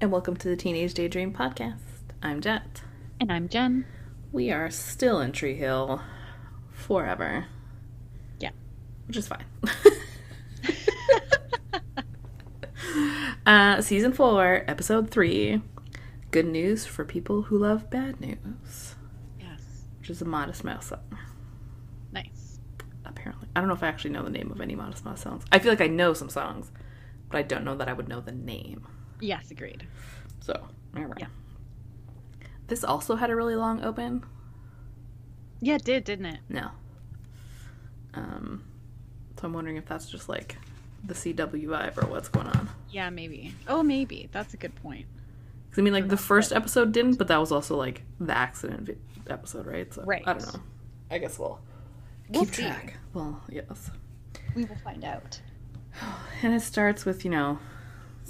and welcome to the Teenage Daydream podcast. I'm Jette. And I'm Gen. We are still in Tree Hill forever. Yeah. Which is fine. uh, season 4, episode 3 Good News for People Who Love Bad News, Yes. which is a Modest Mouse song, Nice. apparently. I don't know if I actually know the name of any Modest Mouse songs. I feel like I know some songs, but I don't know that I would know the name. Yes, agreed. So. Yeah. This also had a really long open. Yeah, it did, didn't it? No. Um, so I'm wondering if that's just like the CW vibe or what's going on. Yeah, maybe. Oh, maybe. That's a good point. Cause I mean, like the first it. episode didn't, but that was also like the accident vi- episode, right? So Right. I don't know. I guess we'll We'll keep see. track. Well, yes. We will find out. And it starts with you know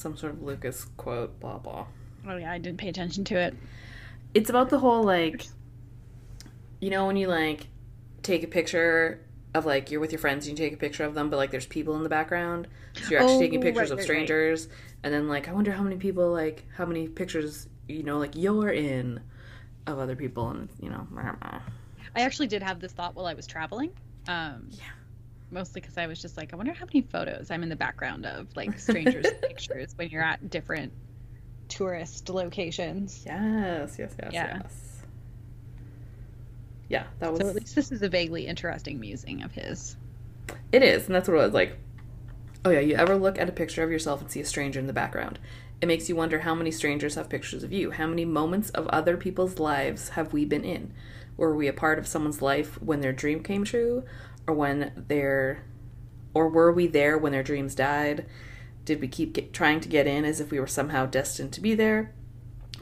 some sort of Lucas quote, blah blah. Oh, yeah, I didn't pay attention to it. It's about the whole like, you know, when you like take a picture of like you're with your friends, and you take a picture of them, but like there's people in the background, so you're actually Oh, taking pictures right, of right, right. strangers, and then like I wonder how many people like how many pictures you know like you're in of other people, and you know, I actually did have this thought while I was traveling. Um, Yeah. Mostly because I was just like, I wonder how many photos I'm in the background of, like strangers' pictures when you're at different tourist locations. yes, yes, yes, Yeah. yes. Yeah, that was So at least this is a vaguely interesting musing of his. It is, and that's what it was like. Oh yeah, you ever look at a picture of yourself and see a stranger in the background? It makes you wonder how many strangers have pictures of you. How many moments of other people's lives have we been in? Were we a part of someone's life when their dream came true, or when their, or were we there when their dreams died? Did we keep get, trying to get in as if we were somehow destined to be there,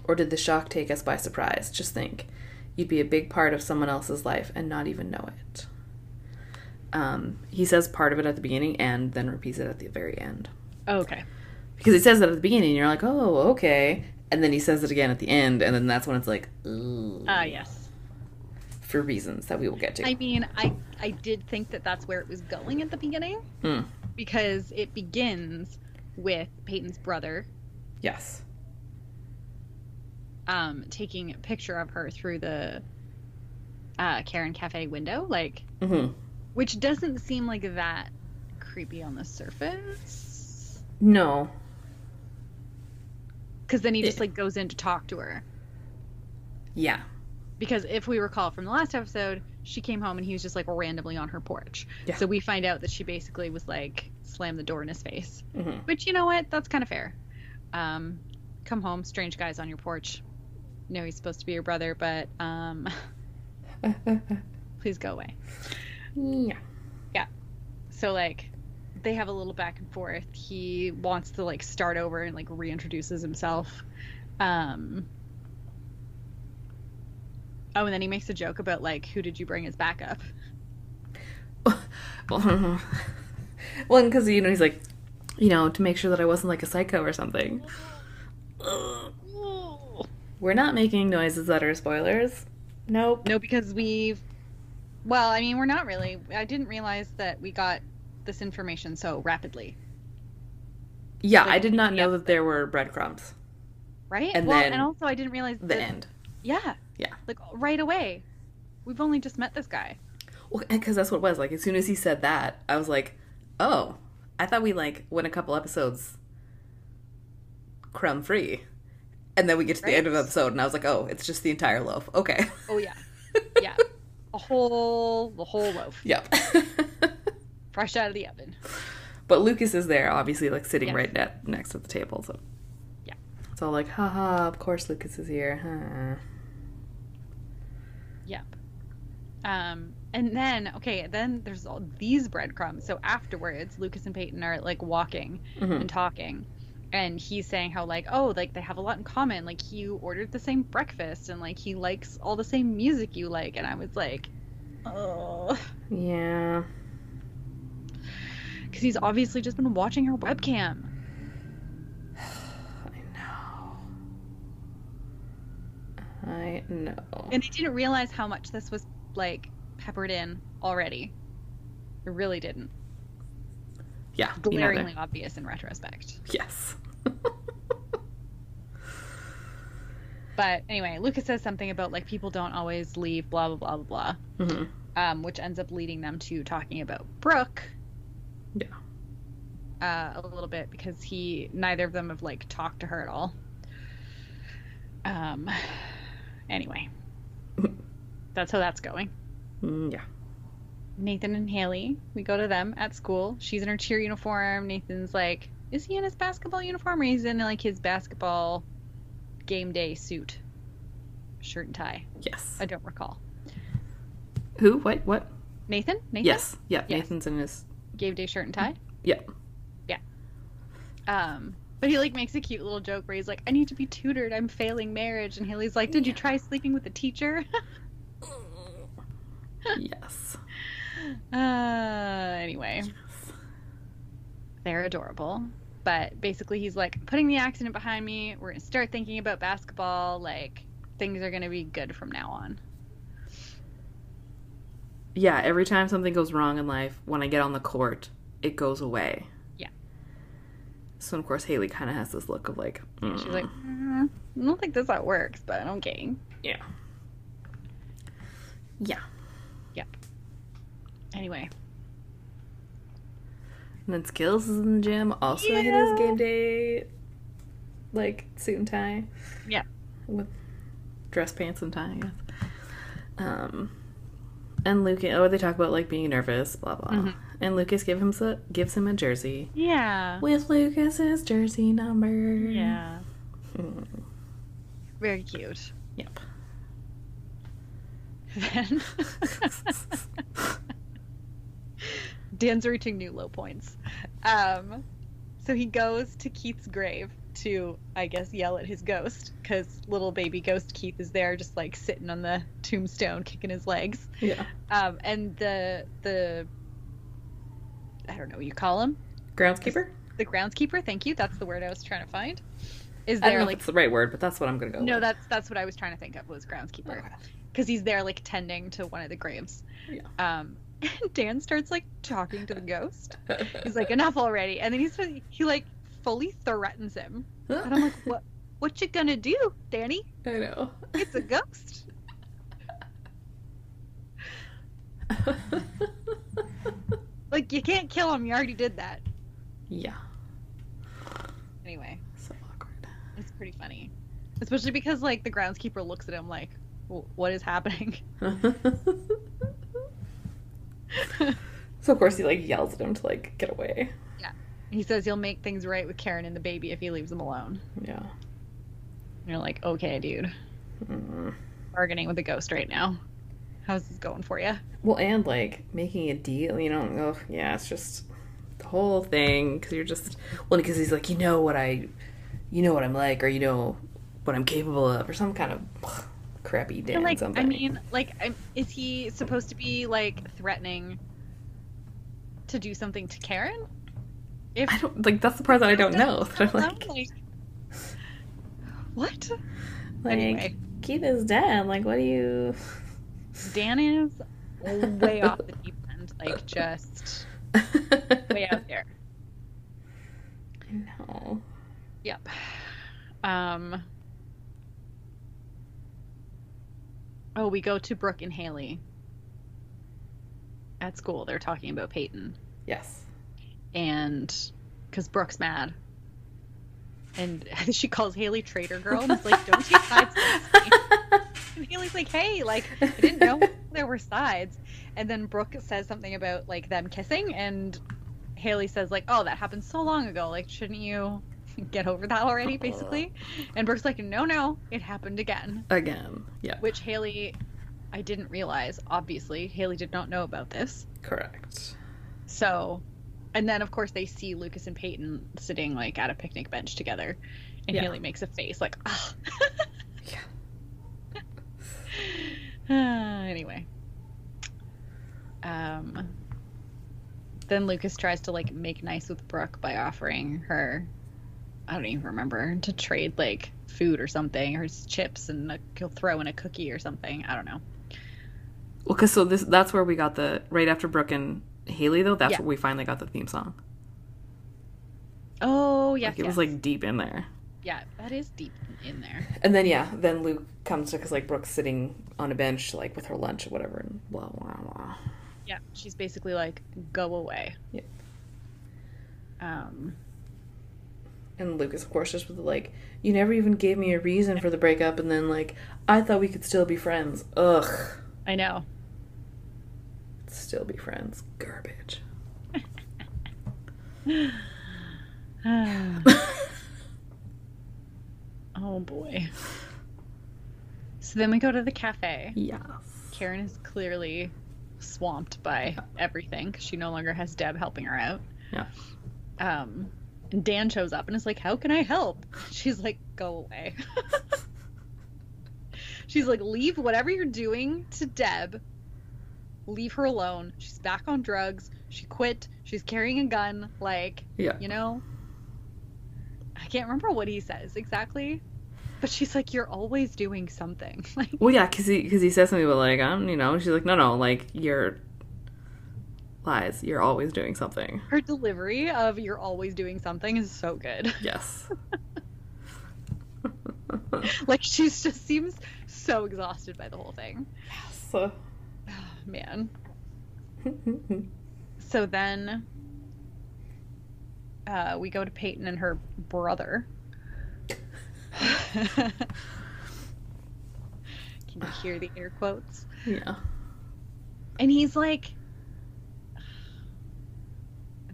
or did the shock take us by surprise? Just think, you'd be a big part of someone else's life and not even know it. Um, he says part of it at the beginning and then repeats it at the very end. Oh, okay. Because he says it at the beginning, and you're like, oh, okay. And then he says it again at the end, and then that's when it's like, Ah, yes. For reasons that we will get to. I mean, I I did think that that's where it was going at the beginning Hmm. because it begins with Peyton's brother Yes. um, taking a picture of her through the uh, Karen Cafe window, like, mm-hmm. which doesn't seem like that creepy on the surface. No. Because then he just It- like goes in to talk to her. Yeah. Because if we recall from the last episode, she came home and he was just like randomly on her porch. Yeah. So we find out that she basically was like slammed the door in his face. hmm Which you know what? That's kind of fair. Um, come home, strange guys on your porch. Know he's supposed to be your brother, but um, please go away. Yeah. Yeah. So like, they have a little back and forth. He wants to like start over and like reintroduces himself. Um. Oh, and then he makes a joke about like, who did you bring as backup? well, well, because, you know, he's like, you know, to make sure that I wasn't like a psycho or something. We're not making noises that are spoilers. Nope. No, because we've. Well, I mean, we're not really. I didn't realize that we got this information so rapidly, Yeah, Like, I did not know that there were breadcrumbs. right? And well, then and also I didn't realize The that. end. Yeah. Yeah. Like right away. We've only just met this guy. Well, because that's what it was. Like, as soon as he said that, I was like, oh, I thought we, like, went a couple episodes crumb free. And then we get to the end of the episode, and I was like, oh, it's just the entire loaf. Okay. Oh yeah. Yeah. a whole the whole loaf. yep. Fresh out of the oven. but Lucas is there, obviously, like, sitting Yes. right ne- next to the table, so. Yeah. It's all like, haha, of course Lucas is here. Huh. Yep. Um and then okay, then there's all these breadcrumbs. So afterwards, Lucas and Peyton are like walking Mhm. and talking. And he's saying how like, oh, like they have a lot in common. Like he ordered the same breakfast and like he likes all the same music you like. And I was like, oh, Yeah. because he's obviously just been watching her webcam. I know. I know. And I didn't realize how much this was like peppered in already. I really didn't. Yeah. Glaringly obvious in retrospect. Yes. But anyway, Lucas says something about like people don't always leave, blah blah blah blah blah, hmm um, which ends up leading them to talking about Brooke. Yeah. Uh, a little bit because he neither of them have like talked to her at all. Um. Anyway, that's how that's going. Mm, yeah. Nathan and Haley, we go to them at school. She's in her cheer uniform. Nathan's like, is he in his basketball uniform or he's in like his basketball game day suit, shirt and tie? Yes. I don't recall. Who? What? What? Nathan? Nathan? Yes. Yeah. Yes. Nathan's in his. Game day shirt and tie. Yeah. Yeah. Um, but he like makes a cute little joke where he's like, I need to be tutored. I'm failing marriage. And Haley's like, Did you try sleeping with a teacher? yes. uh, anyway. they're adorable. But basically, he's like, putting the accident behind me. We're to start thinking about basketball. Like, things are going to be good from now on. Yeah. Every time something goes wrong in life, when I get on the court, it goes away. So of course Haley kind of has this look of like. She's mm, like, "Mm, I don't think this it works, but I'm okay. yeah. Yeah. Yep. Anyway, And then Skills is in the gym, also Yeah. his game day, like suit and tie. Yeah. With dress pants and tie, I guess. Um, and Lucas, oh, they talk about like being nervous, blah blah. Mhm. And Lucas give him a, gives him a jersey yeah. with Lucas's jersey number. Yeah. Hmm. Very cute. Yep. Then Dan's reaching new low points. Um, so he goes to Keith's grave to, I guess, yell at his ghost because little baby ghost Keith is there, just like sitting on the tombstone, kicking his legs. Yeah. Um, and the the I don't know what you call him, Groundskeeper. the groundskeeper. Thank you. That's the word I was trying to find. Is I don't there know like if it's the right word, but that's what I'm gonna go. no? with. That's that's what I was trying to think of was groundskeeper. Okay. because he's there like tending to one of the graves. Yeah. Um, and Dan starts like talking to the ghost. He's like, "Enough already!" And then he's he like fully threatens him. And I'm like, "What? What you gonna do, Danny? I know. It's a ghost." Like you can't kill him. You already did that. yeah. Anyway, So awkward. it's pretty funny, especially because like the groundskeeper looks at him like, "What is happening?" so of course he like yells at him to like get away. He says he'll make things right with Karen and the baby if he leaves them alone. Yeah. And you're like, "Okay, dude." Mm. bargaining with a ghost right now. How's this going for you? Well, and like making a deal, you know, oh, yeah, it's just the whole thing because you're just well, because he's like, you know what I, you know what I'm like, or you know what I'm capable of, or some kind of crappy Dan like, something. I mean, like, I'm, is he supposed to be like threatening to do something to Karen? If I don't like that's the part that I don't know. That I'm like, like, what? like anyway. Keith is dead. Like, what do you? Dan is way off the deep end, like just way out there. No. Yep. Um. Oh, we go to Brooke and Haley at school. They're talking about Peyton. Yes. And because Brooke's mad, and she calls Haley traitor girl, and it's like, don't take sides. And Haley's like, hey, like I didn't know there were sides. And then Brooke says something about like them kissing, and Haley says like, oh, that happened so long ago. Like, shouldn't you get over that already, uh-huh. basically? And Brooke's like, no, no, it happened again. Again. Yeah. Which Haley, I didn't realize. Obviously, Haley did not know about this. Correct. So, and then of course they see Lucas and Peyton sitting like at a picnic bench together, and Yeah. Haley makes a face like. Yeah. Uh, anyway, um, then Lucas tries to like make nice with Brooke by offering her, I don't even remember, to trade like food or something, or chips, and a, he'll throw in a cookie or something. I don't know. Well, because so this that's where we got the right after Brooke and Haley though. That's Yeah. where we finally got the theme song. Oh yes, Like it was like deep in there. Yeah, that is deep in there. And then yeah, then Luke comes to because like Brooke's sitting on a bench like with her lunch or whatever, and blah blah blah. Yeah, she's basically like, go away. Yep. Um, And Lucas, of course, just with the, like, you never even gave me a reason for the breakup, and then like, I thought we could still be friends. Ugh, I know. Still be friends. Garbage. oh boy. So then we go to the cafe. yes. Karen is clearly swamped by everything 'cause she no longer has Deb helping her out. Yeah. Um, and Dan shows up and is like, "How can I help?" She's like, "Go away." She's like, "Leave whatever you're doing to Deb. Leave her alone. She's back on drugs. She quit. She's carrying a gun. Like, Yeah. you know." I can't remember what he says exactly, but she's like, "You're always doing something." Like, Well, yeah, because he because he says something about like I'm, you know, she's like, no, no, like you're lies. You're always doing something. her delivery of "You're always doing something" is so good. Yes. like she just seems so exhausted by the whole thing. so. Man. So then uh, we go to Peyton and her brother. Can you hear the air quotes? yeah. And he's like,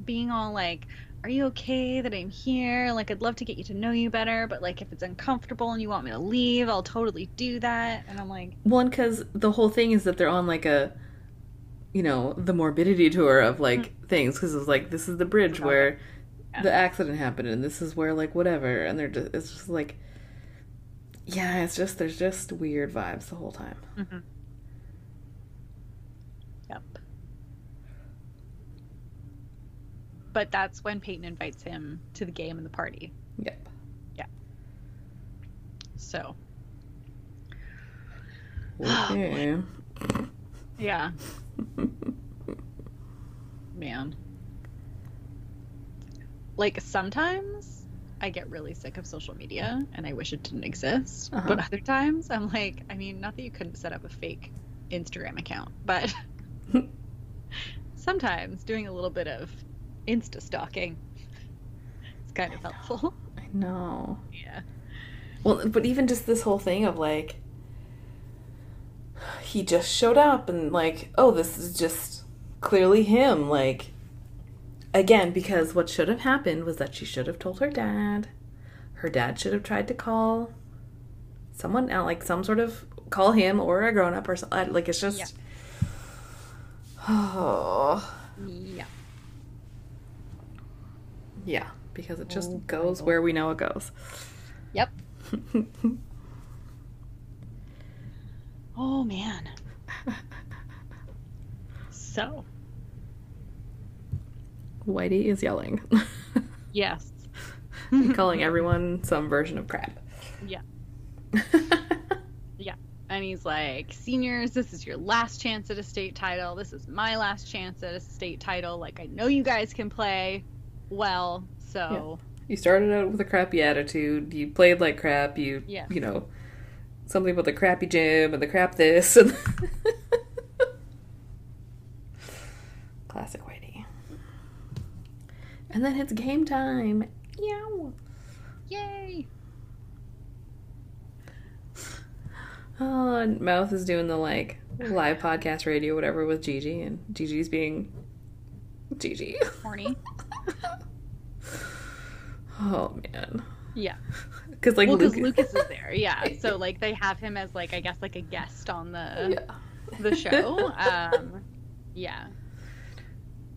being all like, Are you okay that I'm here? Like, I'd love to get you to know you better, but like, if it's uncomfortable and you want me to leave, I'll totally do that. And I'm like, One, because the whole thing is that they're on like a, you know, the morbidity tour of like things. Because it's like this is the bridge where Yeah. the accident happened, and this is where like whatever, and they're just it's just like, yeah, it's just there's just weird vibes the whole time. mm-hmm. Yep. But that's when Peyton invites him to the game and the party. Yep. Yeah. So, Okay. yeah, man. Like, sometimes I get really sick of social media and I wish it didn't exist. Uh-huh. But other times I'm like, I mean, not that you couldn't set up a fake Instagram account, but sometimes doing a little bit of Insta stalking. It's kind of helpful. I know. yeah. Well, but even just this whole thing of like, he just showed up and like, oh, this is just clearly him. Like, again, because what should have happened was that she should have told her dad. Her dad should have tried to call someone out, like some sort of call him or a grown up or something. Like, it's just. Yeah. Oh. Yeah. Yeah, because it just Oh, goes where we know it goes. Yep. Oh man. So, Whitey is yelling, yes. calling everyone some version of crap. Yeah. yeah. And he's like, seniors, this is your last chance at a state title. This is my last chance at a state title. Like, I know you guys can play well, so You started out with a crappy attitude. You played like crap. You, Yeah. you know, something about the crappy gym and the crap this and classic Whitey. And then it's game time. Yow. yay. Oh, and Mouth is doing the like live podcast radio, whatever, with Gigi, and Gigi's being Gigi. Horny. oh man, Yeah. because like well, Luke- Lucas is there. Yeah. So, like, they have him as, like, I guess, like a guest on the. yeah. the show. Um, yeah.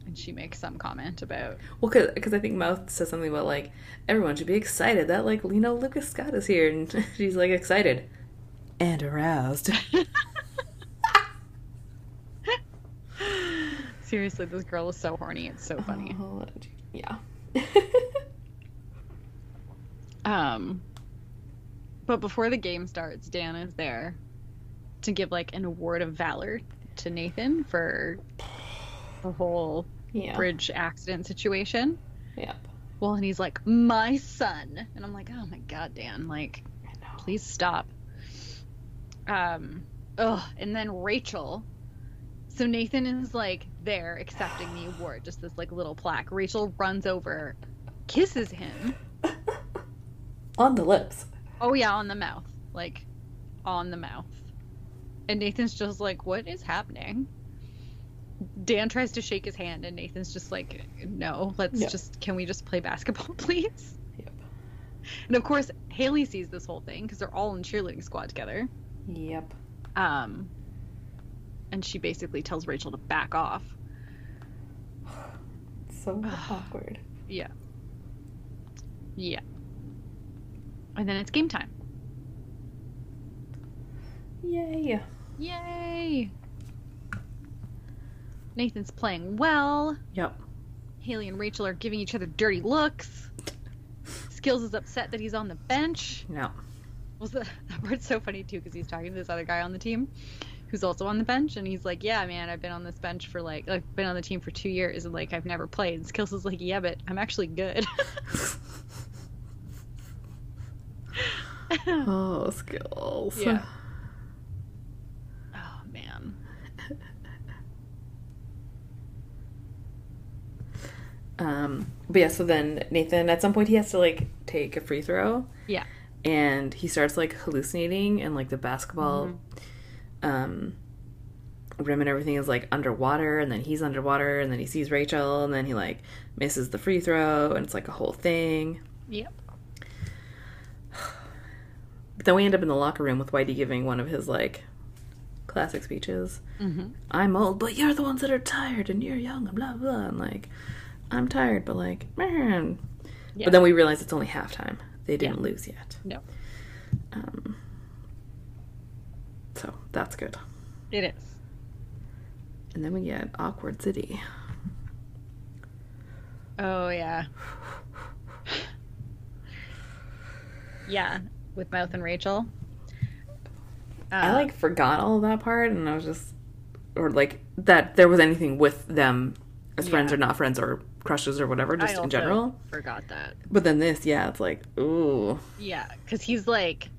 And she makes some comment about Well, because I think Mouth says something about like everyone should be excited that like you know Lucas Scott is here, and she's like excited and aroused. seriously, this girl is so horny. It's so funny. Oh, yeah. Um, but before the game starts, Dan is there to give like an award of valor to Nathan for the whole yeah. bridge accident situation. Yep. Well, and he's like, my son. And I'm like, oh my god, Dan, like, please stop. Um, ugh. And then Rachel. So Nathan is like there accepting the award, just this like little plaque. Rachel runs over, kisses him. On the lips. Oh yeah, on the mouth, like on the mouth. And Nathan's just like, what is happening? Dan tries to shake his hand, and Nathan's just like, no, let's Yeah. just, can we just play basketball, please? Yep. And of course, Haley sees this whole thing because they're all in cheerleading squad together. Yep. Um, and she basically tells Rachel to back off. So awkward. Yeah. Yeah. And then it's game time. Yay. Yay! Nathan's playing well. Yep. Haley and Rachel are giving each other dirty looks. Skills is upset that he's on the bench. No. Was the, that part's so funny too because he's talking to this other guy on the team who's also on the bench and he's like, "Yeah, man, I've been on this bench for like I've been on the team for 2 years and like I've never played." And Skills is like, "Yeah, but I'm actually good." Oh, skills. Yeah. oh man. Um, but yeah, so then Nathan, at some point, he has to like take a free throw. Yeah. And he starts like hallucinating, and like the basketball, um, rim and everything is like underwater, and then he's underwater, and then he sees Rachel, and then he like misses the free throw, and it's like a whole thing. Yep. But then we end up in the locker room with Whitey giving one of his like classic speeches. Mhm. I'm old, but you're the ones that are tired, and you're young, and blah blah. And like, I'm tired, but like, man. Yeah. But then we realize it's only halftime. They didn't lose yet. No. Um, so that's good. It is. And then we get awkward city. Oh yeah. yeah, with Mouth and Rachel. I Uh, like forgot all that part, and I was just, or like that there was anything with them as friends or not friends or crushes or whatever, I just in general. Forgot that. But then this, yeah, it's like, ooh, Yeah, because he's like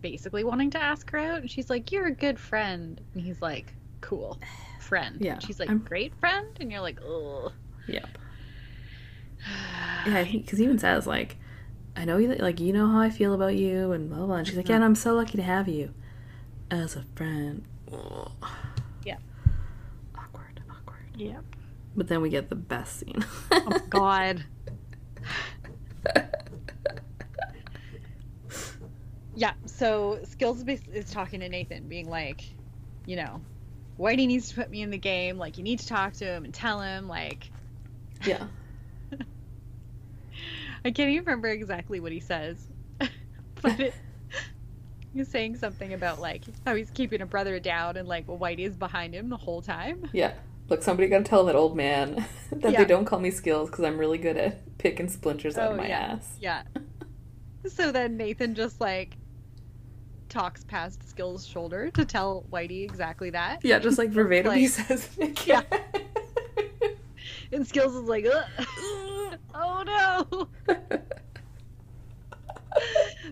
basically wanting to ask her out, and she's like, "You're a good friend," and he's like, "Cool, friend." Yeah, And she's like, I'm- "Great friend," and you're like, "Ugh." yep. Yeah, because he even says like, I know you like you know how I feel about you and blah blah. blah. And she's like, Mm-hmm. yeah, and I'm so lucky to have you as a friend. Ugh. Yeah. Awkward, awkward. Yep. But then we get the best scene. Oh God. Yeah. So Skills is- talking to Nathan, being like, you know, Whitey needs to put me in the game. Like, you need to talk to him and tell him. Like, yeah. I can't even remember exactly what he says, but it, he's saying something about like how he's keeping a brother down and like Whitey is behind him the whole time. Yeah. Look, somebody gotta tell that old man that Yeah. they don't call me skills because I'm really good at picking splinters out of Oh, my yeah. ass. Yeah. So then Nathan just like talks past Skills' shoulder to tell Whitey exactly that. Yeah, just like verbatim he says it Yeah. And Skills is like, oh no.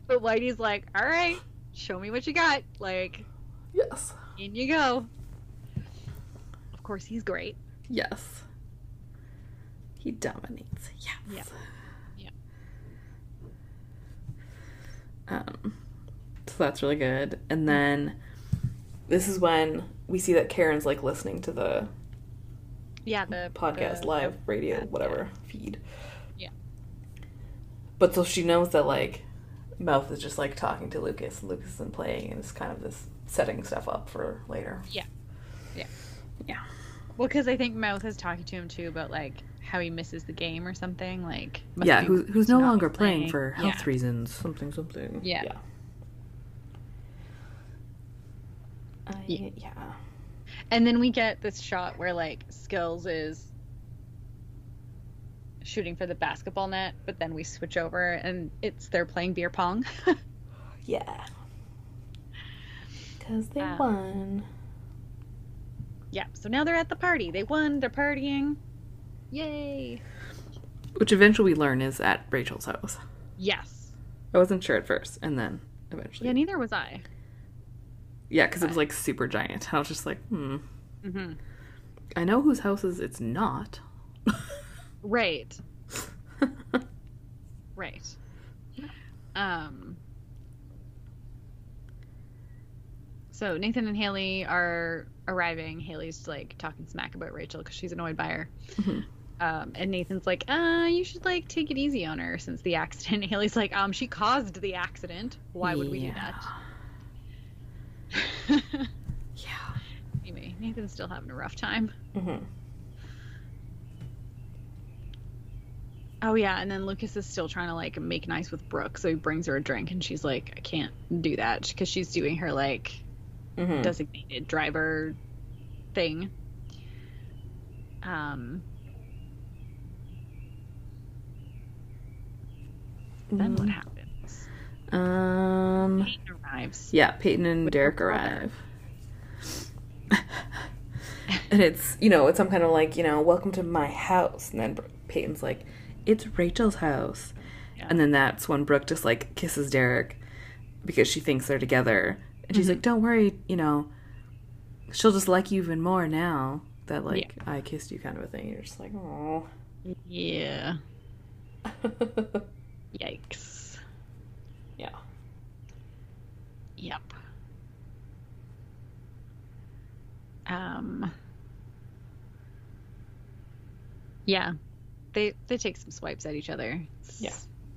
But Whitey's like, all right, show me what you got. Like, yes. in you go. Of course, he's great. Yes. He dominates. Yes. Yeah. Yeah. Um, so that's really good. And mm. then this is when we see that Karen's like listening to the Yeah, the podcast, the- live radio, yeah. whatever feed. Yeah. But so she knows that like Mouth is just like talking to Lucas. Lucas isn't playing, and it's kind of this setting stuff up for later. Yeah. Yeah. Yeah. Well, because I think Mouth is talking to him too about like how he misses the game or something. Like, yeah, who, who's no not longer playing, for health Yeah. reasons. Something, something. Yeah. Yeah. I, Yeah. yeah. And then we get this shot where like Skills is shooting for the basketball net, but then we switch over and it's they're playing beer pong. Yeah. Because they Um, won. yeah. So now they're at the party. They won. They're partying. Yay! Which eventually we learn is at Rachel's house. Yes. I wasn't sure at first, and then eventually. Yeah, neither was I. Yeah, because it was like super giant. I was just like, hmm. Mm-hmm. I know whose houses it's not. Right. right. Um. So Nathan and Haley are arriving. Haley's like talking smack about Rachel because she's annoyed by her. Mhm. Um, and Nathan's like, uh, you should like take it easy on her since the accident. Haley's like, um, she caused the accident. Why would we do that? Yeah. anyway, Nathan's still having a rough time. hmm Oh yeah, and then Lucas is still trying to like make nice with Brooke, so he brings her a drink, and she's like, I can't do that because she's doing her like hmm designated driver thing. Um. Then what happens? Um. Peyton arrives. Yeah, Peyton and Derek arrive. and it's, you know, it's some kind of like, you know, welcome to my house. And then Peyton's like, it's Rachel's house. Yeah. And then that's when Brooke just like kisses Derek because she thinks they're together. And she's Mhm. like, don't worry, you know, she'll just like you even more now that like I kissed you kind of a thing. You're just like, oh. Yeah. Yikes. yeah. Yep. Um. Yeah, they they take some swipes at each other. It's, Yeah.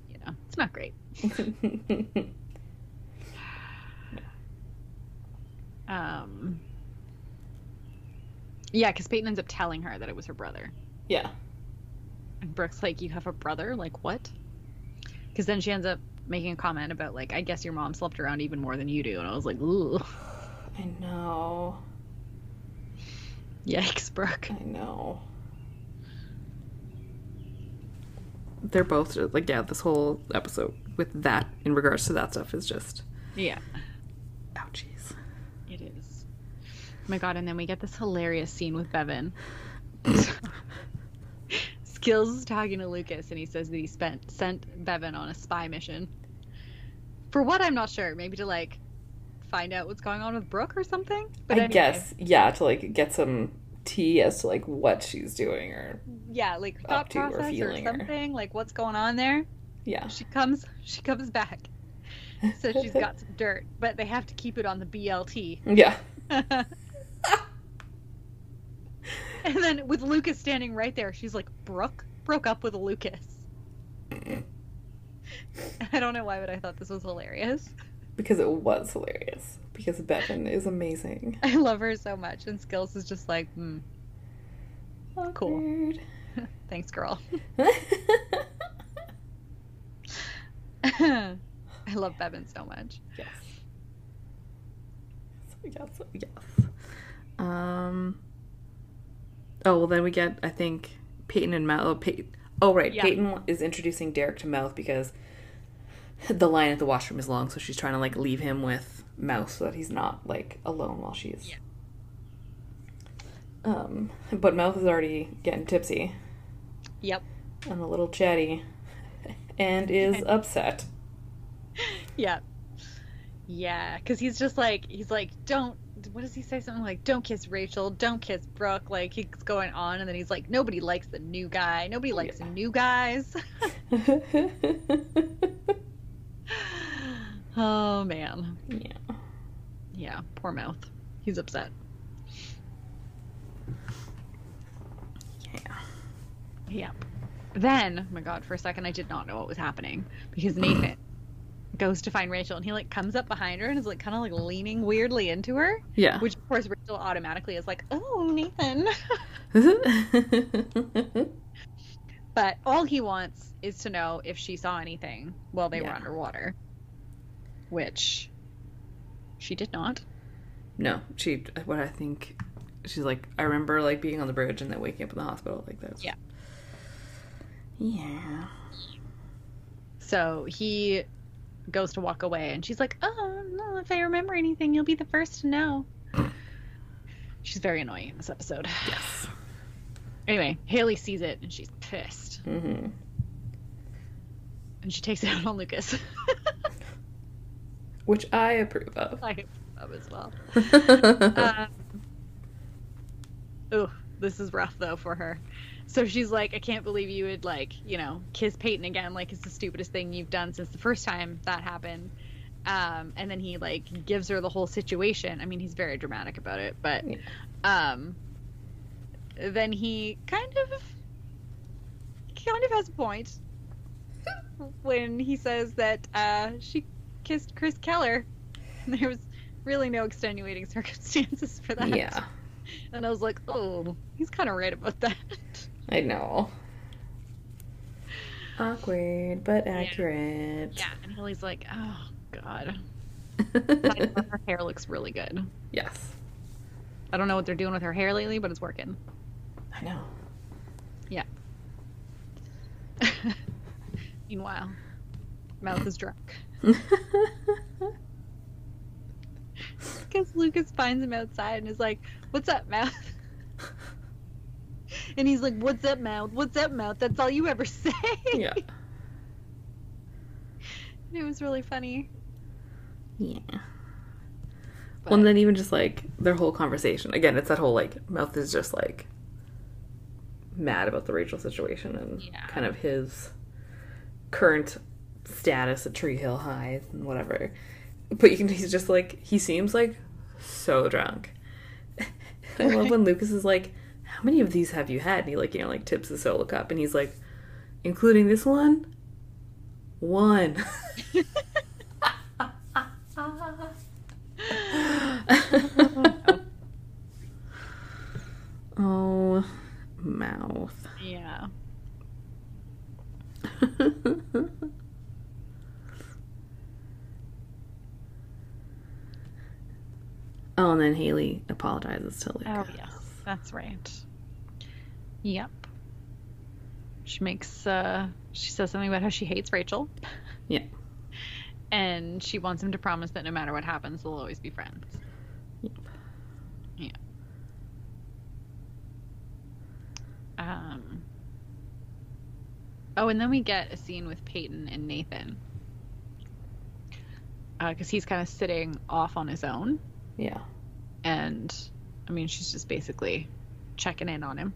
You know, it's not great. Um. Yeah, because Peyton ends up telling her that it was her brother. yeah. And Brooke's like, You have a brother? Like, what? Because then she ends up making a comment about, like, I guess your mom slept around even more than you do. And I was like, Ooh, I know. Yikes, Brooke. I know. They're both like yeah. This whole episode with that in regards to that stuff is just Yeah, ouchies. it is. Oh my god, and then we get this hilarious scene with Bevin. Skills is talking to Lucas, and he says that he spent sent Bevin on a spy mission. For what I'm not sure. Maybe to like find out what's going on with Brooke or something. But I anyway, guess yeah to like get some tea as to like what she's doing or yeah, like up thought to or process or, or- something. Like what's going on there. yeah. She comes, she comes back. So she's got some dirt, but they have to keep it on the BLT. yeah. and then with Lucas standing right there, she's like, Brooke broke up with Lucas. I don't know why, but I thought this was hilarious. Because it was hilarious. Because Bevin is amazing. I love her so much, and Skills is just like, hmm, Cool. Thanks, girl. I love Bevin so much. yes. Yes. Yes. Yes. Um. Oh well, then we get I think Peyton and Mouth. Oh, Peyton. Oh right, Yeah. Peyton is introducing Derek to Mouth because the line at the washroom is long, so she's trying to like leave him with Mouth so that he's not like alone while she's. Yeah. Um, but Mouth is already getting tipsy Yep. and a little chatty, and is upset. Yeah. Yeah, because he's just like, he's like, don't, what does he say? Something like, don't kiss Rachel, don't kiss Brooke. Like, he's going on, and then he's like, nobody likes the new guy. Nobody likes Yeah. new guys. oh, man. yeah. Yeah, poor mouth. He's upset. Yeah. Yep. Then, oh my god, for a second I did not know what was happening because Nathan goes to find Rachel and he like comes up behind her and is like kind of like leaning weirdly into her, Yeah. which of course Rachel automatically is like, "Oh, Nathan." but all he wants is to know if she saw anything while they were underwater, which she did not. no, she. What I think, she's like. I remember like being on the bridge and then waking up in the hospital. Like that. Yeah. Yeah. So he goes to walk away, and she's like, "Oh no! If I remember anything, you'll be the first to know." She's very annoying in this episode. Yes. Anyway, Haley sees it, and she's pissed. Mm-hmm. and she takes it out on Lucas. Which I approve of. I love as well. Um, oh, this is rough though for her. So she's like, I can't believe you would like, you know, kiss Peyton again. Like it's the stupidest thing you've done since the first time that happened. Um, and then he like gives her the whole situation. I mean, he's very dramatic about it, but Yeah. um, then he kind of kind of has a point when he says that uh, she kissed Chris Keller. There was really no extenuating circumstances for that. yeah. And I was like, oh, he's kind of right about that. I know. Awkward, but accurate. yeah, and Haley's like, oh, God. her hair looks really good. Yes. I don't know what they're doing with her hair lately, but it's working. I know. Yeah. Meanwhile, Mouth is drunk. Because Lucas finds him outside and is like, What's up, Mouth? And he's like, What's up, Mouth? What's up, Mouth? That's all you ever say. yeah. It was really funny. Yeah. But, Well, and then even just like their whole conversation. Again, it's that whole like mouth is just like mad about the Rachel situation and Yeah. kind of his current status at Tree Hill High and whatever. But you can he's just like he seems like so drunk. I love when Lucas is like, How many of these have you had? And he like, you know, like tips the solo cup and he's like, including this one? One. oh, mouth. yeah. oh, and then Haley apologizes to Lucas. Oh, yes. That's right. Yep. She makes, uh, she says something about how she hates Rachel. Yeah. And she wants him to promise that no matter what happens, they'll always be friends. Yep. Yeah. Um. Oh, and then we get a scene with Peyton and Nathan. Because he's kind of sitting off on his own. Yeah. And, I mean, she's just basically checking in on him.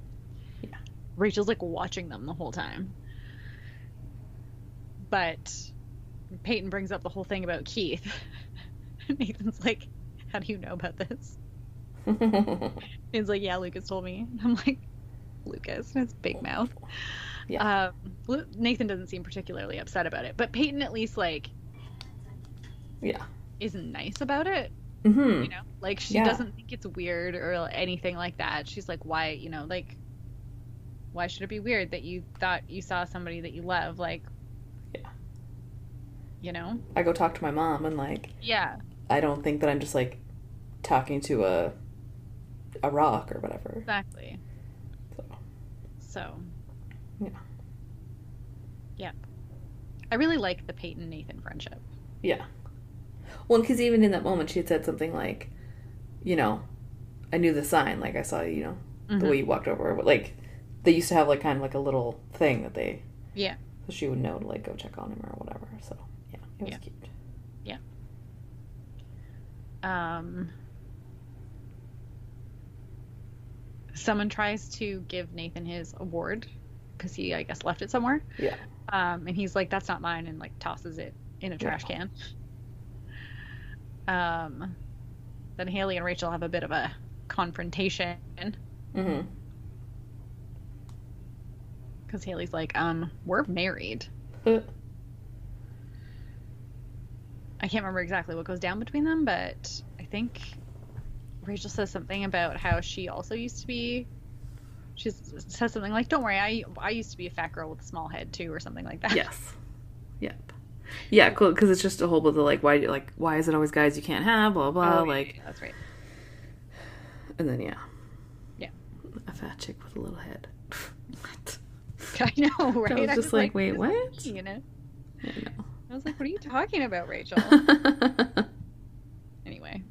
Yeah. Rachel's like watching them the whole time. But Peyton brings up the whole thing about Keith. Nathan's like, How do you know about this? He's like, Yeah, Lucas told me. I'm like, Lucas, and his big mouth. Yeah. Um, Nathan doesn't seem particularly upset about it, but Peyton at least like yeah. is nice about it. Hmm You know, like she Yeah. doesn't think it's weird or anything like that. She's like, why, you know, like, why should it be weird that you thought you saw somebody that you love? Like, Yeah. you know, I go talk to my mom and like yeah, I don't think that I'm just like talking to a a rock or whatever. exactly. So, So, Yeah. Yep. I really like the Peyton Nathan friendship. yeah. Well, because even in that moment, she had said something like, you know, I knew the sign. Like I saw, you know, the Mhm. way you walked over. But like, they used to have like kind of like a little thing that they, Yeah. so she would know to like go check on him or whatever. So yeah, it was Yeah. cute. Yeah. Um, someone tries to give Nathan his award because he, I guess, left it somewhere. Yeah. Um, and he's like, "That's not mine," and like tosses it in a trash can. Um, then Haley and Rachel have a bit of a confrontation Mm-hmm. because Haley's like, "Um, we're married." Uh, I can't remember exactly what goes down between them, but I think Rachel says something about how she also used to be. She says something like, "Don't worry, I I used to be a fat girl with a small head too," or something like that. yes. Yep. Yeah, cool. Because it's just a whole bunch of like, why, like, why is it always guys you can't have? Blah blah. Oh, yeah, like, yeah, that's right. and then yeah. Yeah. A fat chick with a little head. what? I know, right? I was just like, wait, what? You I know. I was like, "What are you talking about, Rachel?" anyway.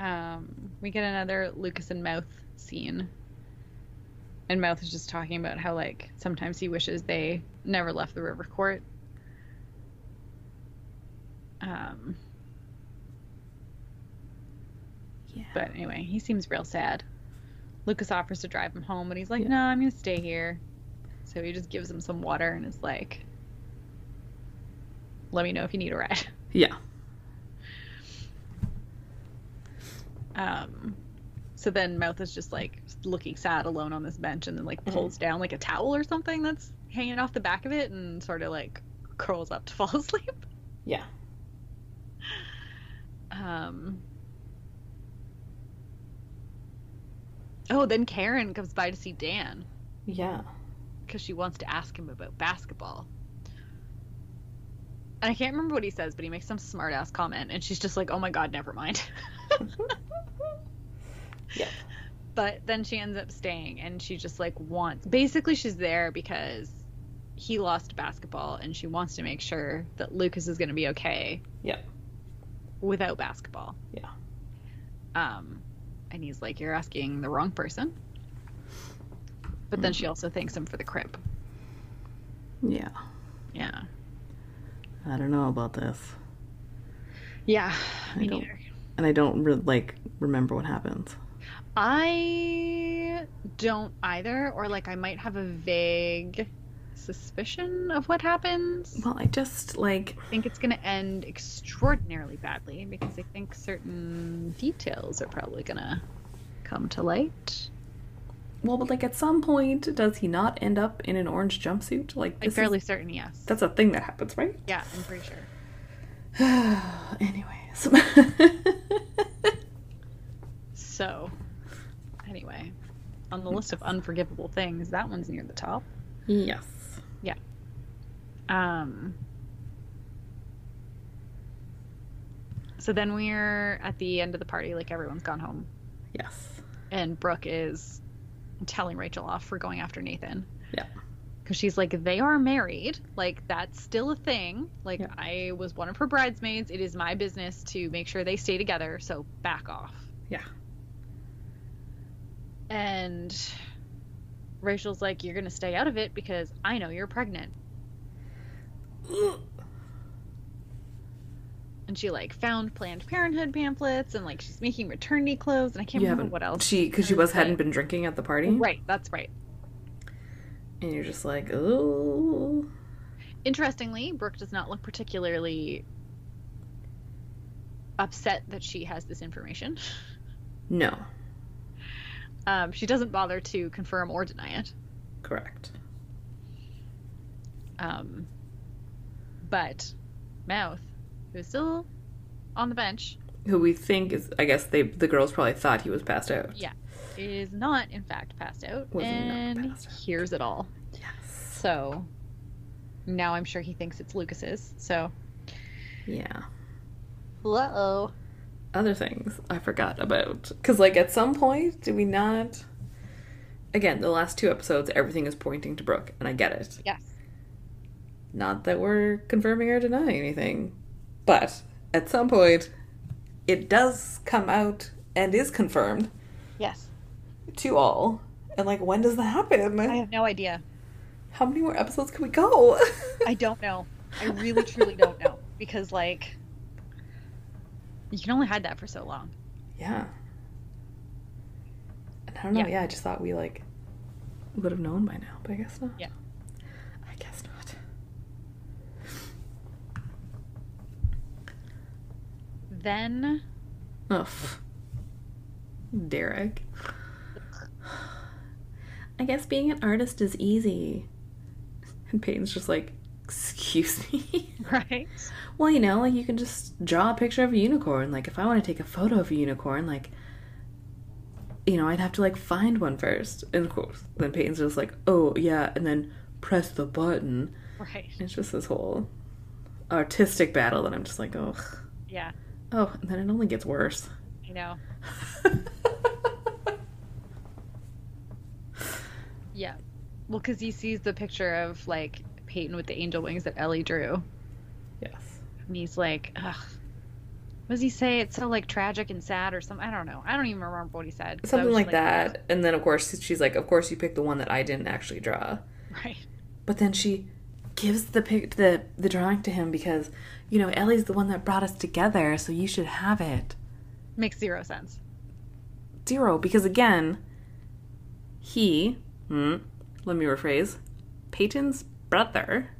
um, we get another Lucas and Mouth scene and Mouth is just talking about how like sometimes he wishes they never left the river court. Um, Yeah. but anyway, he seems real sad. Lucas offers to drive him home, but he's like, Yeah. "No, I'm gonna stay here." So he just gives him some water and is like, "Let me know if you need a ride." Yeah. Um, so then Mouth is just like looking sad alone on this bench and then like Mhm. pulls down like a towel or something that's hanging off the back of it and sort of like curls up to fall asleep. Yeah. Um, oh, then Karen comes by to see Dan Yeah. because she wants to ask him about basketball. And I can't remember what he says, but he makes some smart ass comment, and she's just like, "Oh my god, never mind." Yep. But then she ends up staying and she just like wants basically she's there because he lost basketball and she wants to make sure that Lucas is going to be okay Yep. without basketball. Yeah. Um and he's like you're asking the wrong person. But then she also thanks him for the crib. Yeah. Yeah. I don't know about this. Yeah, I don't- neither. And I don't re- like remember what happens. I don't either or like I might have a vague suspicion of what happens. Well, I just like I think it's going to end extraordinarily badly because I think certain details are probably going to come to light. well, but like at some point does he not end up in an orange jumpsuit? Like I'm this is- fairly certain, yes. that's a thing that happens, right? yeah, I'm pretty sure. Anyways. So, anyway, on the list of unforgivable things, that one's near the top. yes. Yeah. Um, so then we're at the end of the party, like everyone's gone home, Yes. and Brooke is telling Rachel off for going after Nathan. Yeah. Because she's like, they are married. Like, that's still a thing. Like, Yeah. I was one of her bridesmaids. It is my business to make sure they stay together. So back off. Yeah. And Rachel's like, you're going to stay out of it because I know you're pregnant. And she, like, found Planned Parenthood pamphlets and, like, she's making maternity clothes. And I can't You remember what else. She because she was say. hadn't been drinking at the party, Right, that's right. and you're just like, oh, Interestingly, Brooke does not look particularly upset that she has this information. no, Um, she doesn't bother to confirm or deny it. correct. Um, but Mouth, who is still on the bench, Who we think is, I guess they the girls probably thought he was passed out. Yeah. is not in fact passed out Was not and passed out. hears it all. Yes. So now I'm sure he thinks it's Lucas's. So Yeah. uh oh. Other things I forgot about because, like, at some point, do we not? Again, the last two episodes, everything is pointing to Brooke, and I get it. Yes. Not that we're confirming or denying anything, but at some point, it does come out and is confirmed Yes. to all. And like, when does that happen? I have no idea. How many more episodes can we go? I don't know. I really truly don't know because like you can only hide that for so long. yeah. And I don't know. Yeah. Yeah. I just thought we like would have known by now, but I guess not. Yeah. I guess not. Then Ugh. Derek. I guess being an artist is easy. And Peyton's just like, excuse me? right? well, you know, like you can just draw a picture of a unicorn. Like if I want to take a photo of a unicorn, like you know, I'd have to like find one first. And of course, then Peyton's just like, oh yeah, and then press the button. Right. It's just this whole artistic battle that I'm just like, oh, Yeah. oh, and then it only gets worse. I know. Yeah. Well, because he sees the picture of like Peyton with the angel wings that Ellie drew, yes. and he's like, "Ugh, What does he say? It's so like tragic and sad or something. I don't know. I don't even remember what he said. Something was like just that. And then, of course, she's like, Of course, you picked the one that I didn't actually draw. Right. But then she gives the pic- the the drawing to him because, you know, Ellie's the one that brought us together, so you should have it. Makes zero sense. Zero, because again, he, hmm, let me rephrase, Peyton's brother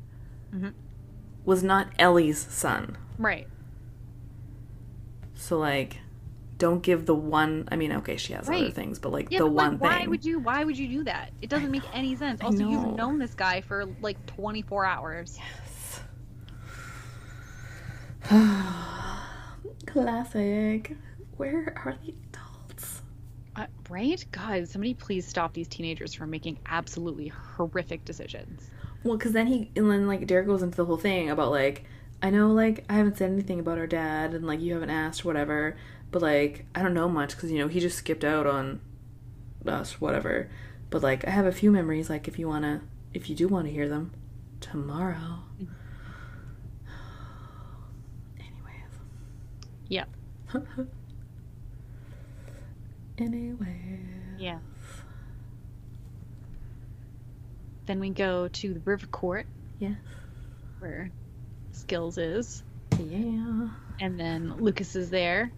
Mhm. was not Ellie's son. Right. So like, don't give the one. I mean, okay, she has other things, but like Yeah, the but like, one why thing. would you? Why would you do that? It doesn't make any sense. Also, know. you've known this guy for like 24 hours. Yes. Classic. Where are the adults? Uh, right? God, somebody please stop these teenagers from making absolutely horrific decisions. Well, because then he and then like Derek goes into the whole thing about like I know like I haven't said anything about our dad and like you haven't asked whatever, but like I don't know much because you know he just skipped out on us whatever. But like I have a few memories like if you wanna if you do want to hear them tomorrow. Anyways. Yep. anyway. Yeah. Then we go to the river court Yes. where Skills is, Yeah. and then Lucas is there.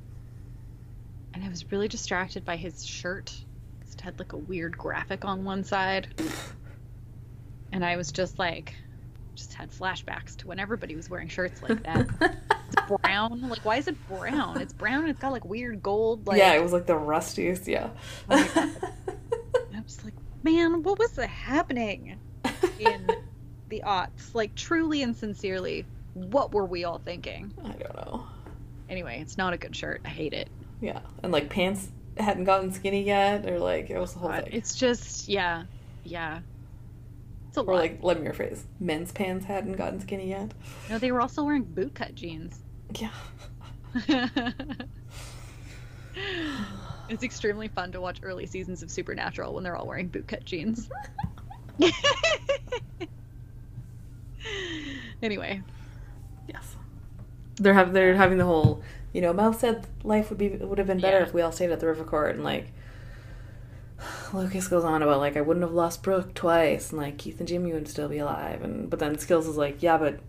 And I was really distracted by his shirt. It had like a weird graphic on one side. And I was just like, just had flashbacks to when everybody was wearing shirts like that. It's brown. Like, why is it brown? It's brown and it's got like weird gold. Like, yeah, it was like the rustiest. Yeah. Oh. I was like, man, what was happening in the aughts? Like, truly and sincerely, what were we all thinking? I don't know. Anyway, it's not a good shirt. I hate it. Yeah, and like pants hadn't gotten skinny yet, or like it was the whole God, thing. It's just, yeah, yeah. It's a Or lot. like, let me rephrase: men's pants hadn't gotten skinny yet. no, they were also wearing bootcut jeans. Yeah. It's extremely fun to watch early seasons of Supernatural when they're all wearing bootcut jeans. anyway, Yes. They're have they're having the whole, you know, Mel said life would be would have been better Yeah. if we all stayed at the river court, and like. Lucas goes on about like I wouldn't have lost Brooke twice, and like Keith and Jimmy would still be alive, and but then Skills is like, yeah, but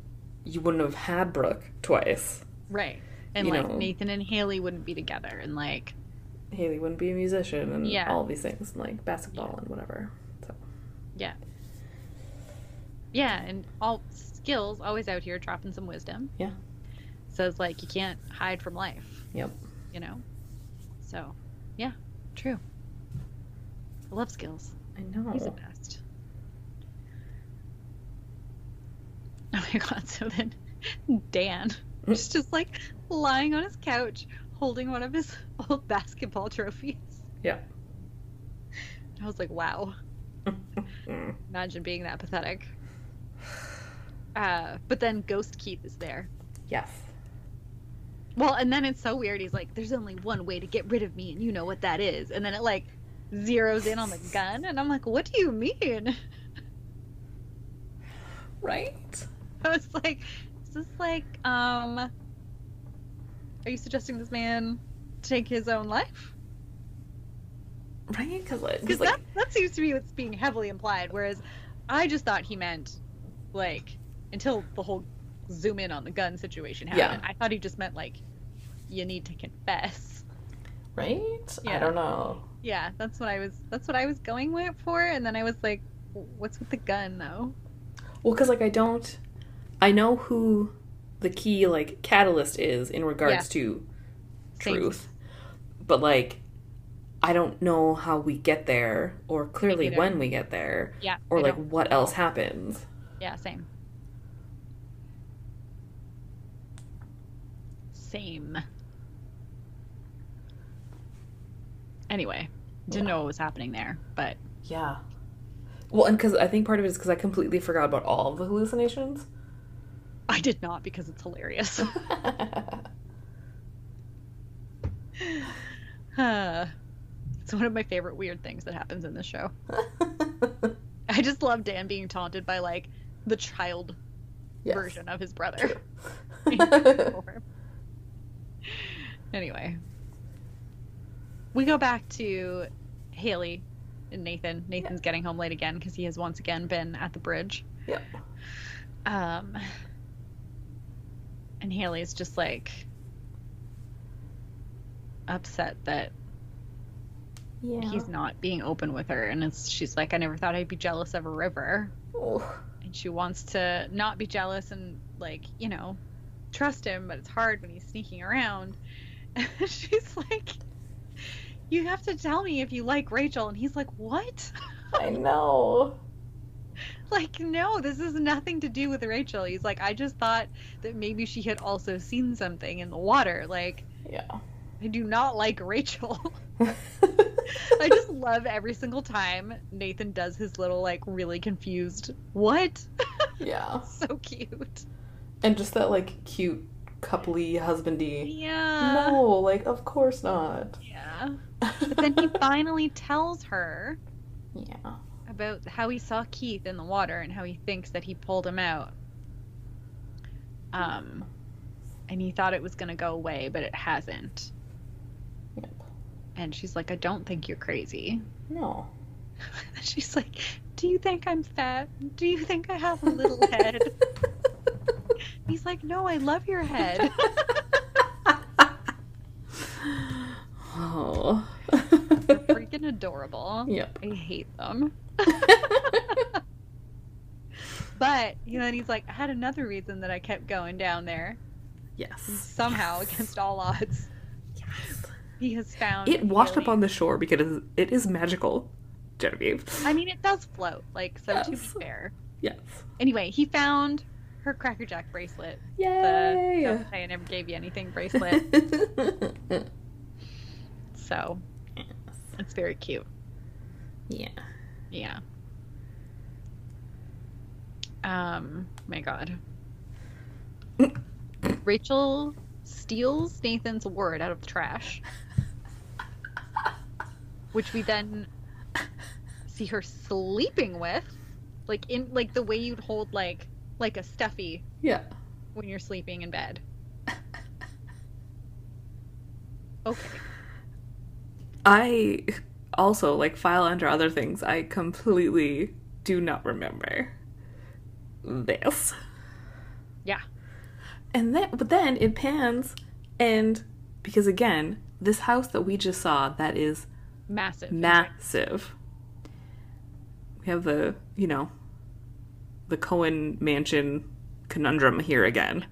you wouldn't have had Brooke twice. right. And You like know. Nathan and Haley wouldn't be together, and like Haley wouldn't be a musician, and Yeah. all these things, and like basketball and whatever. So Yeah. Yeah, and all skills always out here dropping some wisdom. Yeah. Says like you can't hide from life, yep. you know? So, yeah, true. I love skills. I know. He's the best. Oh my god, so then Dan is just like lying on his couch holding one of his old basketball trophies. Yeah. I was like, wow. Imagine being that pathetic. Uh, but then Ghost Keith is there. yes. Well, and then it's so weird. He's like, "There's only one way to get rid of me, and you know what that is." And then it like zeroes in on the gun, and I'm like, "What do you mean?" Right. I was like, "Is this like, um, are you suggesting this man take his own life?" Right? Because like, that that seems to be what's being heavily implied. Whereas I just thought he meant like until the whole zoom in on the gun situation happened. Yeah. I thought he just meant like you need to confess. right? Yeah. I don't know. Yeah, that's what I was. That's what I was going with for, and then I was like, "What's with the gun, though?" Well, because like I don't, I know who the key like catalyst is in regards Yeah. to Same. truth, but like I don't know how we get there, or clearly when we get there, Yeah. or I like don't- what else happens. Yeah, same. Same. Anyway, didn't Yeah. know what was happening there, but Yeah. Well, and because I think part of it is because I completely forgot about all of the hallucinations. I did not because it's hilarious. Uh, it's one of my favorite weird things that happens in this show. I just love Dan being taunted by like the child Yes. version of his brother. Anyway, we go back to Haley and Nathan. Nathan's getting home late again because he has once again been at the bridge. Yep. Um, and Haley's just like upset that Yeah. he's not being open with her, and it's she's like, I never thought I'd be jealous of a river, Oh. and she wants to not be jealous and like you know trust him, but it's hard when he's sneaking around. And she's like, you have to tell me if you like Rachel, and he's like, what? I know. like no this has nothing to do with rachel he's like i just thought that maybe she had also seen something in the water like Yeah. i do not like rachel i just love every single time nathan does his little like really confused what yeah. so cute And just that like cute coupley husbandy. yeah No, like of course not. yeah but then he finally tells her yeah. About how he saw keith in the water and how he thinks that he pulled him out um and he thought it was going to go away but it hasn't Yep. And she's like, I don't think you're crazy. No. She's like, Do you think I'm fat? Do you think I have a little head? He's like, No, I love your head. oh. Adorable. Yep. I hate them. But you know, and he's like, I had another reason that I kept going down there. yes. Somehow, against all odds, Yes. he has found. It washed up on the shore because it is magical, Genevieve. I mean, it does float. Like, so to be fair. Yes. Anyway, he found her Cracker Jack bracelet. The Yay! don't say I never gave you anything bracelet. so it's very cute. yeah. Yeah. Um, my god. Rachel steals Nathan's word out of the trash. Which we then see her sleeping with. Like in like the way you'd hold like like a stuffy Yeah. when you're sleeping in bed. Okay. I also like file under other things. I completely do not remember this. Yeah. And then, but then it pans, and because again, this house that we just saw that is Massive. massive. We have the, you know, the Cohen mansion conundrum here again.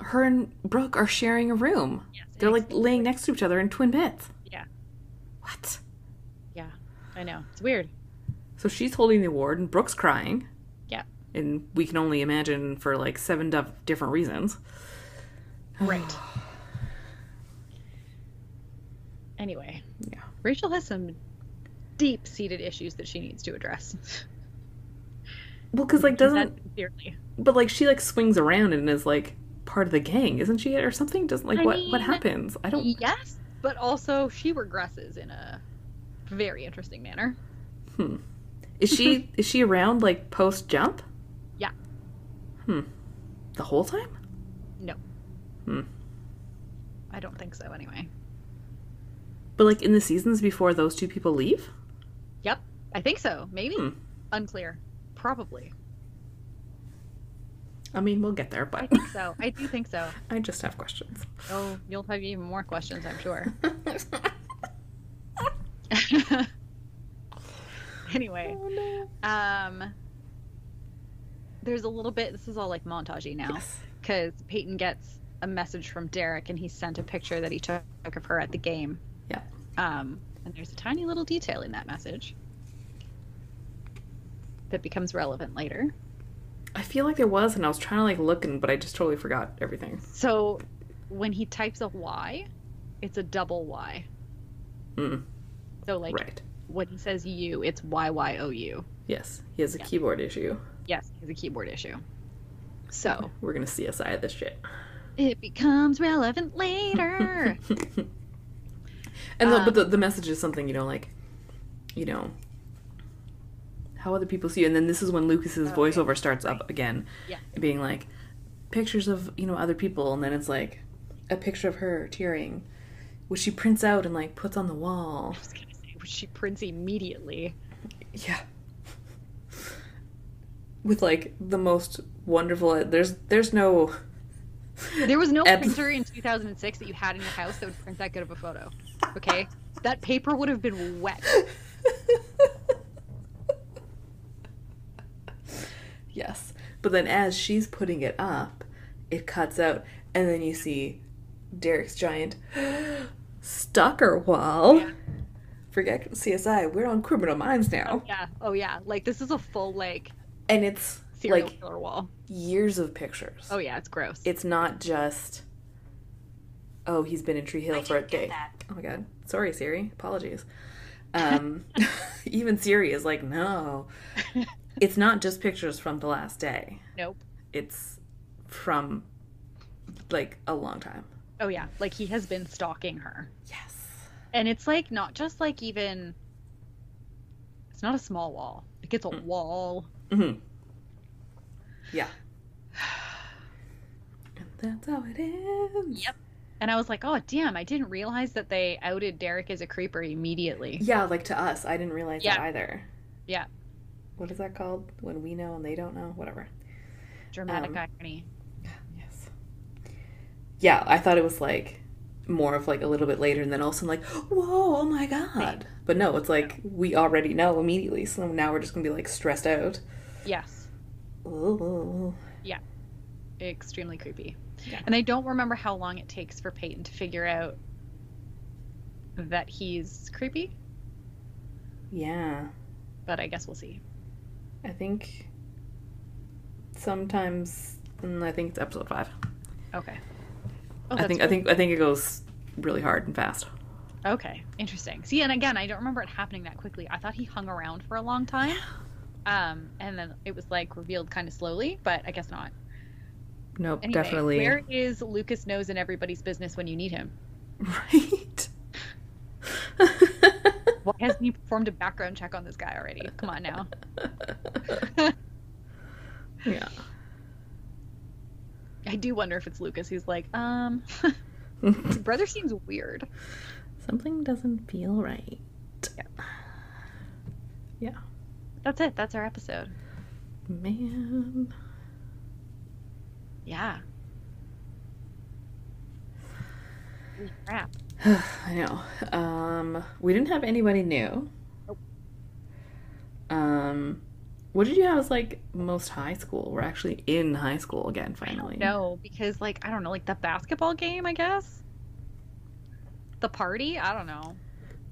Her and Brooke are sharing a room. Yes, They're like laying next to each other in twin beds. Yeah. What? Yeah. I know. It's weird. So she's holding the award and Brooke's crying. Yeah. And we can only imagine for like seven dif- different reasons. Right. anyway, Yeah. Rachel has some deep seated issues that she needs to address. Well, because like doesn't, but like she like swings around and is like part of the gang, isn't she, or something? Doesn't like I what what happens? I don't. Yes, but also she regresses in a very interesting manner. Hmm. Is she is she around like post jump? Yeah. Hmm. The whole time? No. Hmm. I don't think so anyway. But like in the seasons before those two people leave? Yep. I think so. Maybe. Hmm. Unclear. Probably. I mean, we'll get there, but I think so. I do think so. I just have questions. Oh, you'll have even more questions, I'm sure. anyway, oh no. um, there's a little bit. This is all like montagey now Yes. because Peyton gets a message from Derek, and he sent a picture that he took of her at the game. Yeah. Um, and there's a tiny little detail in that message that becomes relevant later. I feel like there was, and I was trying to like look, and but I just totally forgot everything. So when he types a Y, it's a double Y. Mm, So like right. when he says you, it's Y Y O U. Yes, he has a Yeah. keyboard issue. Yes, he has a keyboard issue. So We're gonna CSI this shit. it becomes relevant later. And the, Um, but the, the message is something you know, like, you know, how other people see you. And then this is when Lucas's oh, Okay. voiceover starts up again, Yeah. being like, pictures of you know other people, and then it's like a picture of her tearing, which she prints out and like puts on the wall. I was gonna say, which she prints immediately. Yeah. With like the most wonderful. Uh, there's there's no. There was no Ep- printer in 2006 that you had in your house that would print that good of a photo. Okay, that paper would have been wet. yes, but then as she's putting it up, it cuts out, and then you see Derek's giant stalker wall. Yeah. Forget CSI. We're on Criminal Minds now, Yeah. Oh yeah. Like this is a full like and it's serial like killer wall. years of pictures. Oh yeah, it's gross. It's not just. Oh, he's been in Tree Hill for a day. Oh my god. Sorry, Siri. Apologies. Um, even Siri is like, no. It's not just pictures from the last day. nope. It's from like a long time. Oh yeah, like he has been stalking her. Yes. And it's like not just like even it's not a small wall. Like it's a Mm. wall. hmm Yeah. And that's how it is. Yep. And I was like, "Oh, damn, I didn't realize that they outed Derek as a creeper immediately." Yeah, like to us. I didn't realize that either. Yeah. What is that called? When we know and they don't know? Whatever. Dramatic Um, irony. Yes. Yeah, I thought it was like more of like a little bit later and then all of a sudden like, whoa, oh my god. But no, it's like we already know immediately, so now we're just gonna be like stressed out. Yes. Ooh. Yeah extremely creepy. Yeah. And I don't remember how long it takes for Peyton to figure out that he's creepy, Yeah. but I guess we'll see. I think sometimes mm, I think it's episode five. Okay. Oh, I that's think I think I think it goes really hard and fast. Okay, interesting. See, and again, I don't remember it happening that quickly. I thought he hung around for a long time. Um, and then it was like revealed kind of slowly, but I guess not. Nope, Anyway, definitely Where is Lucas knows in everybody's business when you need him? right. Why hasn't he performed a background check on this guy already? Come on now. yeah. I do wonder if it's Lucas who's like, um, your brother seems weird. Something doesn't feel right. Yeah. Yeah. That's it. That's our episode. Man. Yeah. Holy Crap. I know. Um, we didn't have anybody new. Nope. Um, what did you have as like most high school? We're actually in high school again finally. No, because like I don't know, like the basketball game, I guess. The party, I don't know.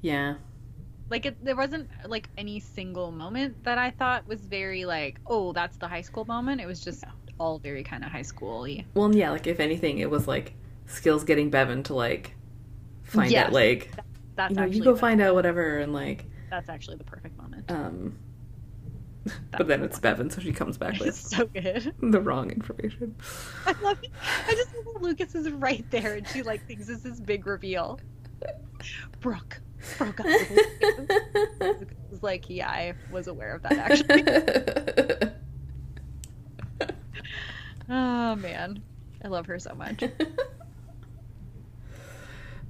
Yeah. Like it, there wasn't like any single moment that I thought was very like, oh, that's the high school moment. It was just Yeah. all very kind of high school-y. Well, yeah. Like if anything, it was like skills getting Bevin to like find Yes. out like That's you know actually you go find out whatever and like that's actually the perfect moment. um. That's but then it's one. Bevin, so she comes back It's with so good. the wrong information. I love it. I just love Lucas is right there and she like thinks this is big reveal. Brooke broke up with was like, yeah, I was aware of that actually. oh man. I love her so much.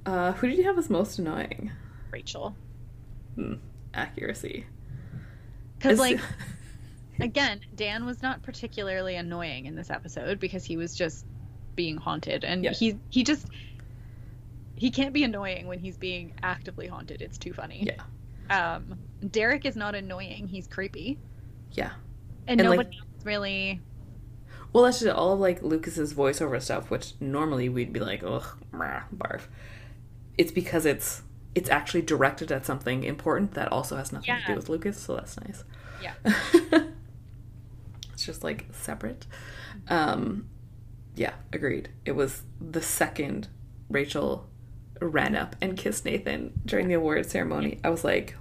Uh, who did you have as most annoying? Rachel. Hmm, accuracy. Because like again, Dan was not particularly annoying in this episode because he was just being haunted and Yeah. he he just he can't be annoying when he's being actively haunted. It's too funny. Yeah. Um Derek is not annoying, he's creepy. yeah. And, And, like- nobody else really Well, that's just all of like Lucas's voiceover stuff, which normally we'd be like, ugh, barf. It's because it's it's actually directed at something important that also has nothing to do with Lucas, so that's nice. Yeah. it's just like separate. Um, yeah, agreed. It was the second Rachel ran up and kissed Nathan during the award ceremony. I was like,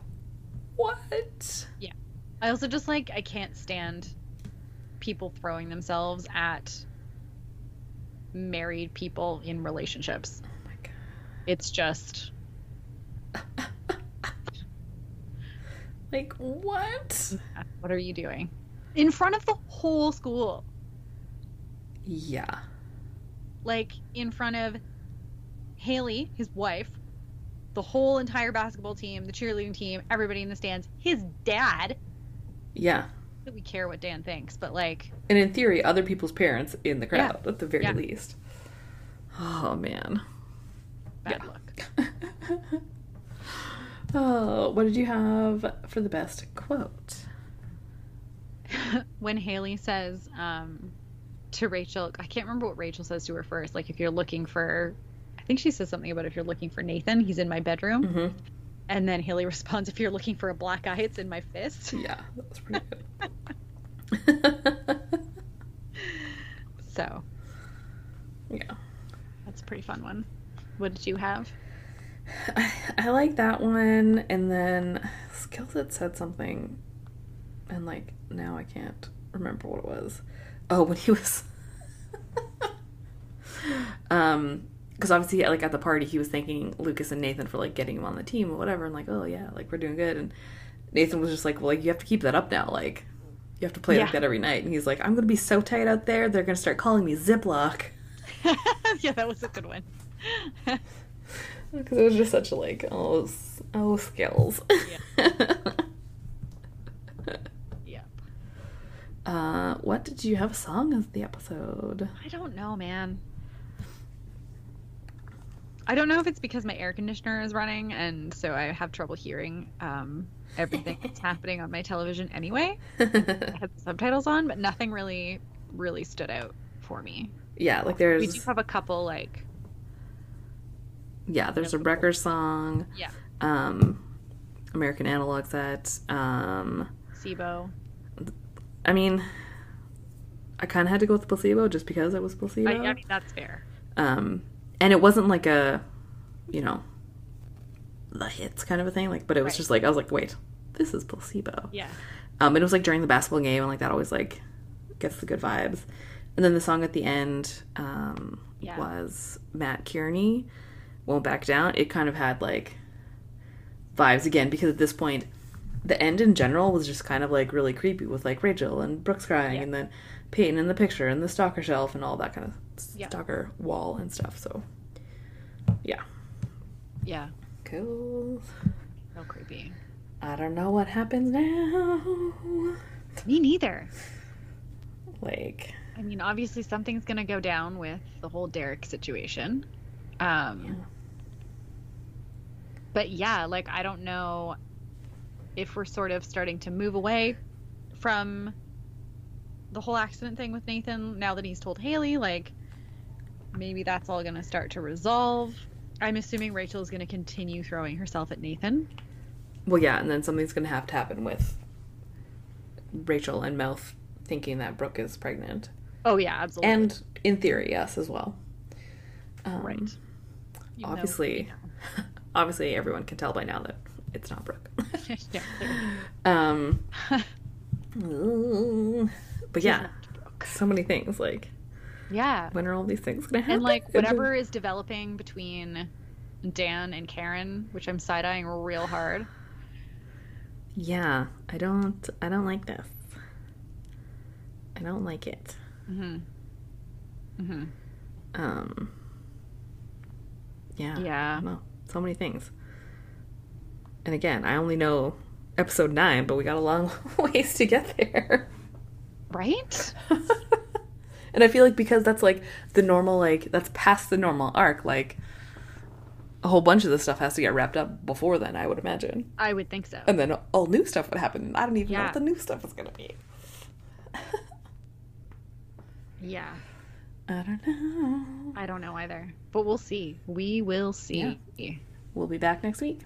what? Yeah. I also just like I can't stand people throwing themselves at married people in relationships. It's just like what? what are you doing? In front of the whole school. Yeah. like in front of Haley, his wife, the whole entire basketball team, the cheerleading team, everybody in the stands, his dad. Yeah. We care what Dan thinks, but like, And in theory, other people's parents in the Yeah. crowd, at the very Yeah. least. Oh, man. Bad Yeah. luck. Oh, what did you have for the best quote? when Haley says um, to Rachel, I can't remember what Rachel says to her first. Like, if you're looking for, I think she says something about if you're looking for Nathan, he's in my bedroom. hmm And then Haley responds, if you're looking for a black eye, it's in my fist. Yeah, that was pretty good. So yeah. that's a pretty fun one. What did you have? I, I like that one, and then Skillet said something, and like now I can't remember what it was. Oh, when he was, um, because obviously like at the party he was thanking Lucas and Nathan for like getting him on the team or whatever, and like oh yeah, like we're doing good, and Nathan was just like well like you have to keep that up now, like you have to play Yeah. like that every night, and he's like I'm gonna be so tight out there, they're gonna start calling me Ziploc. yeah, that was a good one. Because it was just such a like, oh, oh, skills. yeah. uh, what did you have a song of the episode? I don't know, man. I don't know if it's because my air conditioner is running and so I have trouble hearing um, everything that's happening on my television anyway. I had the subtitles on, but nothing really, really stood out for me. yeah, like there's. We do have a couple like yeah, there's a Wrecker song. Yeah. Um, American Analog Set. Um, SIBO. I mean, I kind of had to go with placebo just because it was placebo. I, I mean that's fair. um, and it wasn't like a, you know, the hits kind of a thing. Like, but it was Right. just like I was like, wait, this is placebo. Yeah. Um, it was like during the basketball game, and like that always like gets the good vibes. And then the song at the end um, Yeah. was Mat Kearney, "Won't Back Down." It kind of had like vibes again because at this point, the end in general was just kind of like really creepy with like Rachel and Brooks crying, Yeah. and then Peyton in the picture and the stalker shelf and all that kind of Yeah. stalker wall and stuff. So, yeah, Yeah. cool. No creepy. I don't know what happens now. Me neither. Like, I mean, obviously something's gonna go down with the whole Derek situation. Um, Yeah. But yeah, like I don't know if we're sort of starting to move away from the whole accident thing with Nathan now that he's told Haley. Like maybe that's all gonna start to resolve. I'm assuming Rachel is gonna continue throwing herself at Nathan. Well, yeah, and then something's going to have to happen with Rachel and Mouth thinking that Brooke is pregnant. Oh yeah, absolutely. And in theory, yes, as well. Um, right. Even though Obviously, obviously, everyone can tell by now that it's not Brooke. Yeah, um, but yeah, so many things. Like, Yeah. when are all these things going to happen? and like whatever is developing between Dan and Karen, which I'm side eyeing real hard. Yeah, I don't. I don't like this. I don't like it. hmm hmm Um. Yeah. I Yeah. So many things. And again, I only know episode nine, but we got a long ways to get there. Right? and I feel like because that's like the normal, like that's past the normal arc. Like a whole bunch of this stuff has to get wrapped up before then. I would imagine, I would think so. and then all new stuff would happen. I don't even know what the new stuff is gonna be. Yeah. I don't know. I don't know either. But we'll see. We will see. Yeah. We'll be back next week.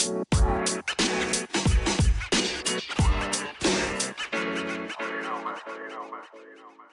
You know, man. You know, man. You know, man.